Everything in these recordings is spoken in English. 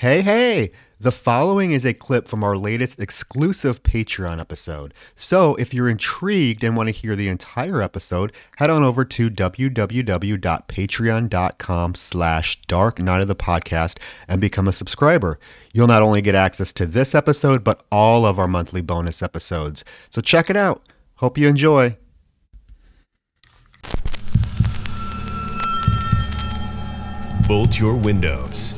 Hey, hey! The following is a clip from our latest exclusive Patreon episode. So if you're intrigued and want to hear the entire episode, head on over to www.patreon.com slash dark night of the podcast and become a subscriber. You'll not only get access to this episode, but all of our monthly bonus episodes. So check it out. Hope you enjoy. Bolt your windows.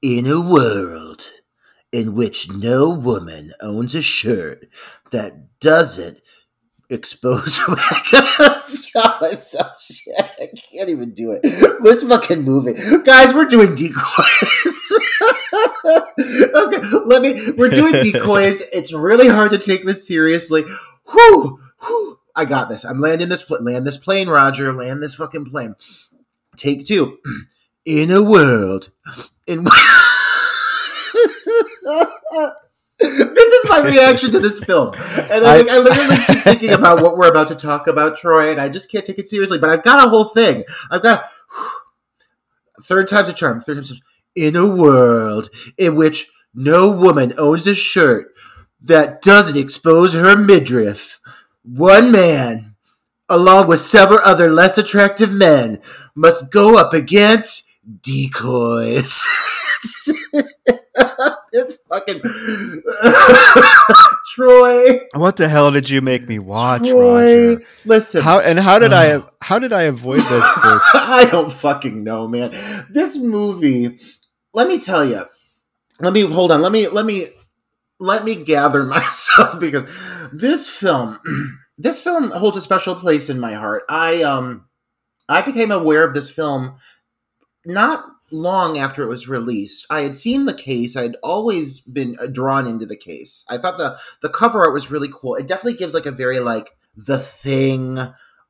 In a world in which no woman owns a shirt that doesn't expose Stop myself shit. I can't even do it. This fucking movie. Guys, we're doing decoys. okay, let me we're doing decoys. It's really hard to take this seriously. Whew, whew. I got this. I'm landing this land this plane, Roger. Land this fucking plane. Take two. In a world in this is my reaction to this film, and I, I literally keep thinking about what we're about to talk about, Troy, and I just can't take it seriously. But I've got a whole thing. I've got third time's a charm. Third time's a, in a world in which no woman owns a shirt that doesn't expose her midriff. One man, along with several other less attractive men, must go up against decoys. this fucking Troy. What the hell did you make me watch, Troy, Roger? listen. How and how did I how did I avoid this for I don't fucking know, man. This movie, let me tell you. Let me hold on. Let me let me let me gather myself because this film this film holds a special place in my heart. I um I became aware of this film not long after it was released. I had seen the case. I'd always been uh, drawn into the case. I thought the the cover art was really cool. It definitely gives like a very like the thing,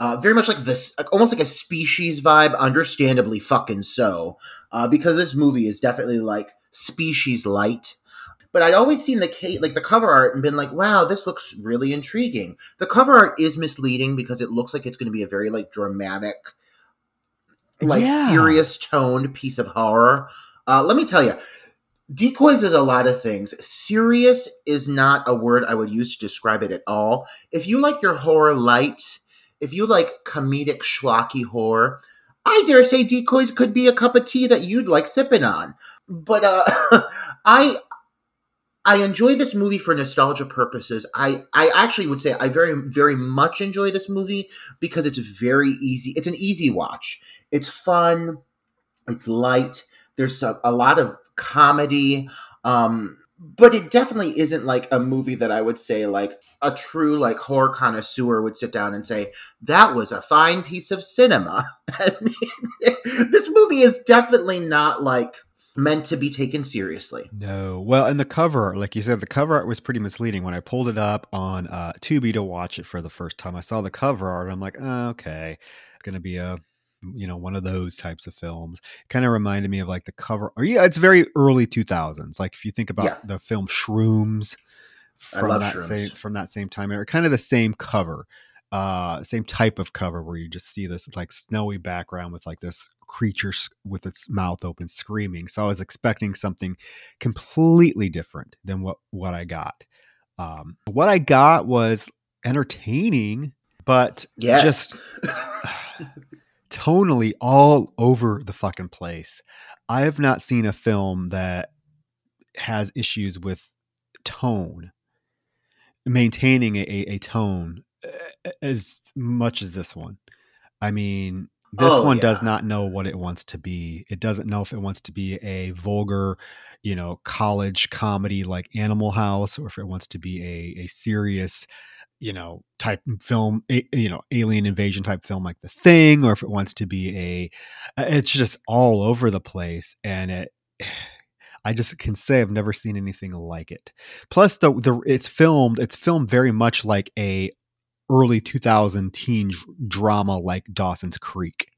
uh, very much like this, almost like a species vibe. Understandably, fucking so, uh, because this movie is definitely like species light. But I'd always seen the case, like the cover art, and been like, "Wow, this looks really intriguing." The cover art is misleading because it looks like it's going to be a very like dramatic like Yeah. serious toned piece of horror. Uh, let me tell you, decoys is a lot of things. Serious is not a word I would use to describe it at all. If you like your horror light, if you like comedic schlocky horror, I dare say decoys could be a cup of tea that you'd like sipping on. But uh, I I enjoy this movie for nostalgia purposes. I, I actually would say I very very much enjoy this movie because it's very easy. It's an easy watch. It's fun. It's light. There's a, a lot of comedy. Um, but it definitely isn't like a movie that I would say like a true like horror connoisseur would sit down and say that was a fine piece of cinema. I mean, this movie is definitely not like meant to be taken seriously. No. Well, and the cover like you said, the cover art was pretty misleading. When I pulled it up on uh, Tubi to watch it for the first time, I saw the cover art. I'm like, oh, okay, it's gonna be a, you know, one of those types of films. Kind of reminded me of like the cover. Or yeah, it's very early 2000s. Like if you think about Yeah. the film Shrooms from that Shrooms. same from that same time era, kind of the same cover. Uh, same type of cover where you just see this like snowy background with like this creature with its mouth open screaming. So I was expecting something completely different than what what I got. Um, what I got was entertaining, but Yes. just tonally all over the fucking place. I have not seen a film that has issues with tone, maintaining a, a, tone uh, as much as this one. I mean, this Oh, one does not know what it wants to be. It doesn't know if it wants to be a vulgar, you know, college comedy like Animal House, or if it wants to be a, a serious, you know type film you know alien invasion type film like the thing or if it wants to be a uh, it's just all over the place and it I just can say I've never seen anything like it. Plus, the the it's filmed. It's filmed very much like a early 2000 teen drama like Dawson's Creek.